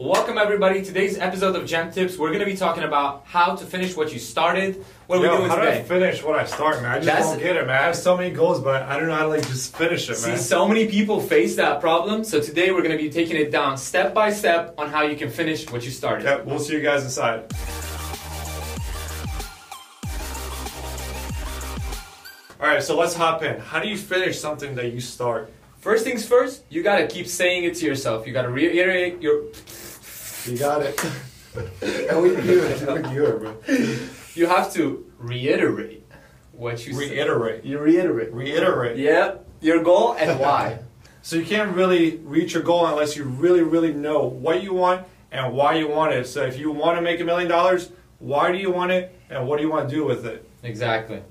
Welcome everybody. Today's episode of Gem Tips, we're going to be talking about how to finish what you started. What are Yo, we doing today? how do I finish what I start, man? I just That's- don't get it, man. I have so many goals, but I don't know how to like just finish it, See, man. so many people face that problem. So today we're going to be taking it down step by step on how you can finish what you started. Okay, we'll see you guys inside. All right, so let's hop in. How do you finish something that you start? First things first, you got to keep saying it to yourself. You got to reiterate your You got it. and we do it. We do it, bro. you have to reiterate what you said. Reiterate. You reiterate. Reiterate. Yep, your goal and why. So you can't really reach your goal unless you really, really know what you want and why you want it. So if you want to make a million dollars, why do you want it and what do you want to do with it? Exactly.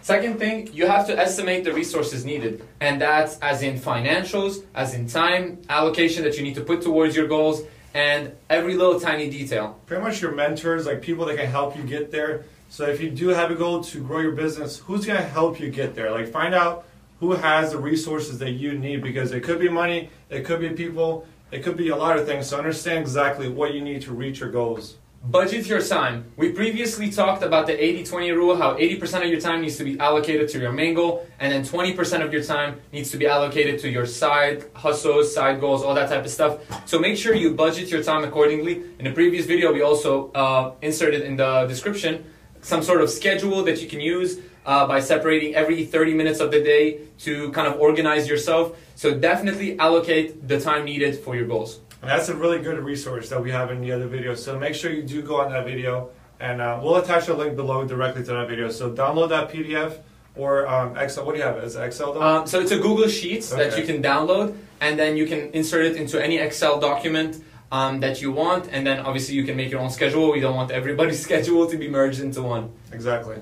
Second thing, you have to estimate the resources needed, and that's as in financials, as in time allocation that you need to put towards your goals, and every little tiny detail. Pretty much your mentors, like people that can help you get there. So if you do have a goal to grow your business, who's going to help you get there? Like find out who has the resources that you need because it could be money, it could be people, it could be a lot of things. So understand exactly what you need to reach your goals. Budget your time. We previously talked about the 80 20 rule, how 80% of your time needs to be allocated to your main goal, and then 20% of your time needs to be allocated to your side hustles, side goals, all that type of stuff. So make sure you budget your time accordingly. In the previous video, we also uh, inserted in the description some sort of schedule that you can use uh, by separating every 30 minutes of the day to kind of organize yourself. So definitely allocate the time needed for your goals. And that's a really good resource that we have in the other video. So make sure you do go on that video, and uh, we'll attach a link below directly to that video. So download that PDF or um, Excel. What do you have? Is it Excel though? Um, so it's a Google Sheets that you can download, and then you can insert it into any Excel document um, that you want, and then obviously you can make your own schedule. We don't want everybody's schedule to be merged into one. Exactly.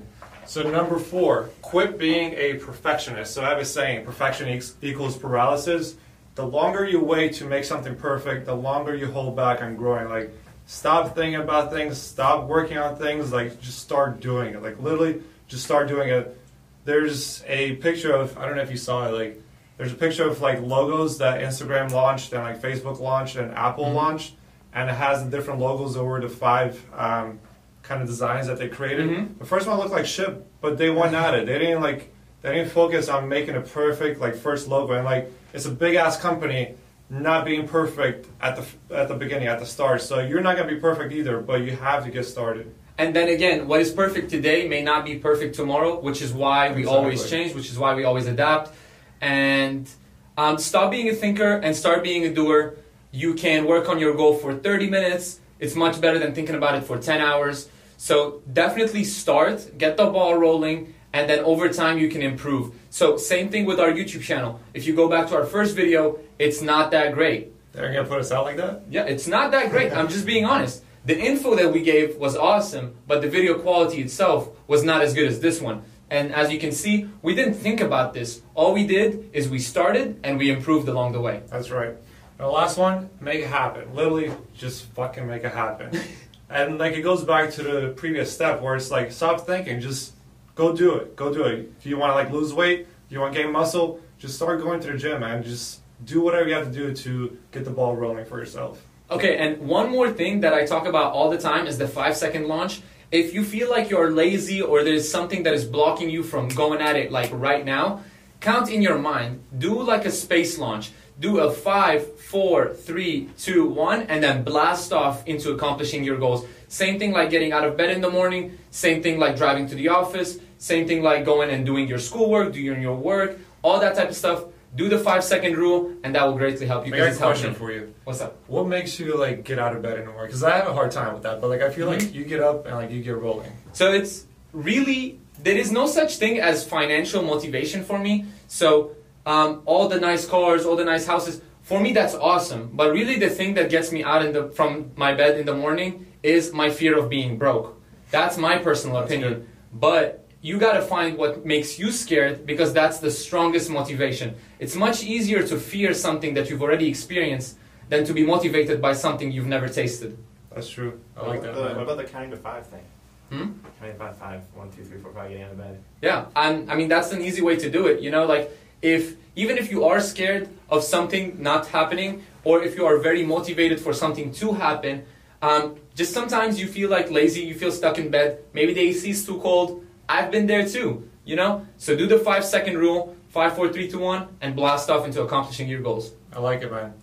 So number four, quit being a perfectionist. So I have a saying, perfection equals paralysis. The longer you wait to make something perfect, the longer you hold back on growing. Like, stop thinking about things, stop working on things, like, just start doing it. Like, literally, just start doing it. There's a picture of, I don't know if you saw it, like, there's a picture of, like, logos that Instagram launched and, like, Facebook launched and Apple Mhm. launched. And it has the different logos over the five um, kind of designs that they created. Mhm. The first one looked like shit, but they went at it. They didn't like they didn't focus on making a perfect like first logo and like it's a big ass company not being perfect at the at the beginning at the start. So you're not gonna be perfect either, but you have to get started. And then again, what is perfect today may not be perfect tomorrow, which is why we Exactly. always change, which is why we always adapt. And um, stop being a thinker and start being a doer. You can work on your goal for 30 minutes. It's much better than thinking about it for 10 hours. So definitely start, get the ball rolling, and then over time you can improve. So same thing with our YouTube channel. If you go back to our first video, it's not that great. They're gonna put us out like that. Yeah, it's not that great. I'm just being honest. The info that we gave was awesome, but the video quality itself was not as good as this one. And as you can see, we didn't think about this. All we did is we started and we improved along the way. That's right. And the last one, make it happen. Literally, just fucking make it happen. and like it goes back to the previous step where it's like stop thinking, just go do it. Go do it. If you want to like lose weight, if you want to gain muscle, just start going to the gym, man. Just do whatever you have to do to get the ball rolling for yourself. Okay, and one more thing that I talk about all the time is the five second launch. If you feel like you're lazy or there's something that is blocking you from going at it like right now, count in your mind. Do like a space launch. Do a five, four, three, two, one, and then blast off into accomplishing your goals. Same thing like getting out of bed in the morning. Same thing like driving to the office. Same thing like going and doing your schoolwork, doing your work, all that type of stuff. Do the five second rule, and that will greatly help you. I got a question for you. What's up? What makes you like get out of bed in the morning? Because I have a hard time with that. But like I feel like mm-hmm. you get up and like you get rolling. So it's really there is no such thing as financial motivation for me. So um, all the nice cars, all the nice houses, for me that's awesome. But really, the thing that gets me out in the from my bed in the morning is my fear of being broke. That's my personal That's opinion. good. But you gotta find what makes you scared because that's the strongest motivation. It's much easier to fear something that you've already experienced than to be motivated by something you've never tasted. That's true. I What like about that. the- What about the counting to five thing? Hmm? Counting by five, one, two, three, four, five, getting out of bed. Yeah, and I mean that's an easy way to do it. You know, like if even if you are scared of something not happening, or if you are very motivated for something to happen, um, just sometimes you feel like lazy, you feel stuck in bed. Maybe the AC is too cold. I've been there too, you know. So do the five second rule, five, four, three, two, one, and blast off into accomplishing your goals. I like it, man.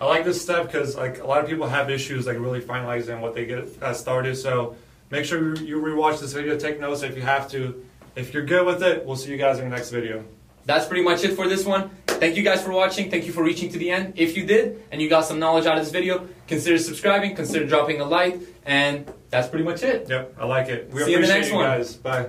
I like this step because like a lot of people have issues like really finalizing what they get started. So make sure you rewatch this video, take notes if you have to. If you're good with it, we'll see you guys in the next video. That's pretty much it for this one. Thank you guys for watching. Thank you for reaching to the end. If you did and you got some knowledge out of this video, consider subscribing, consider dropping a like, and that's pretty much it. Yep, I like it. We See you in the appreciate next you one. guys. Bye.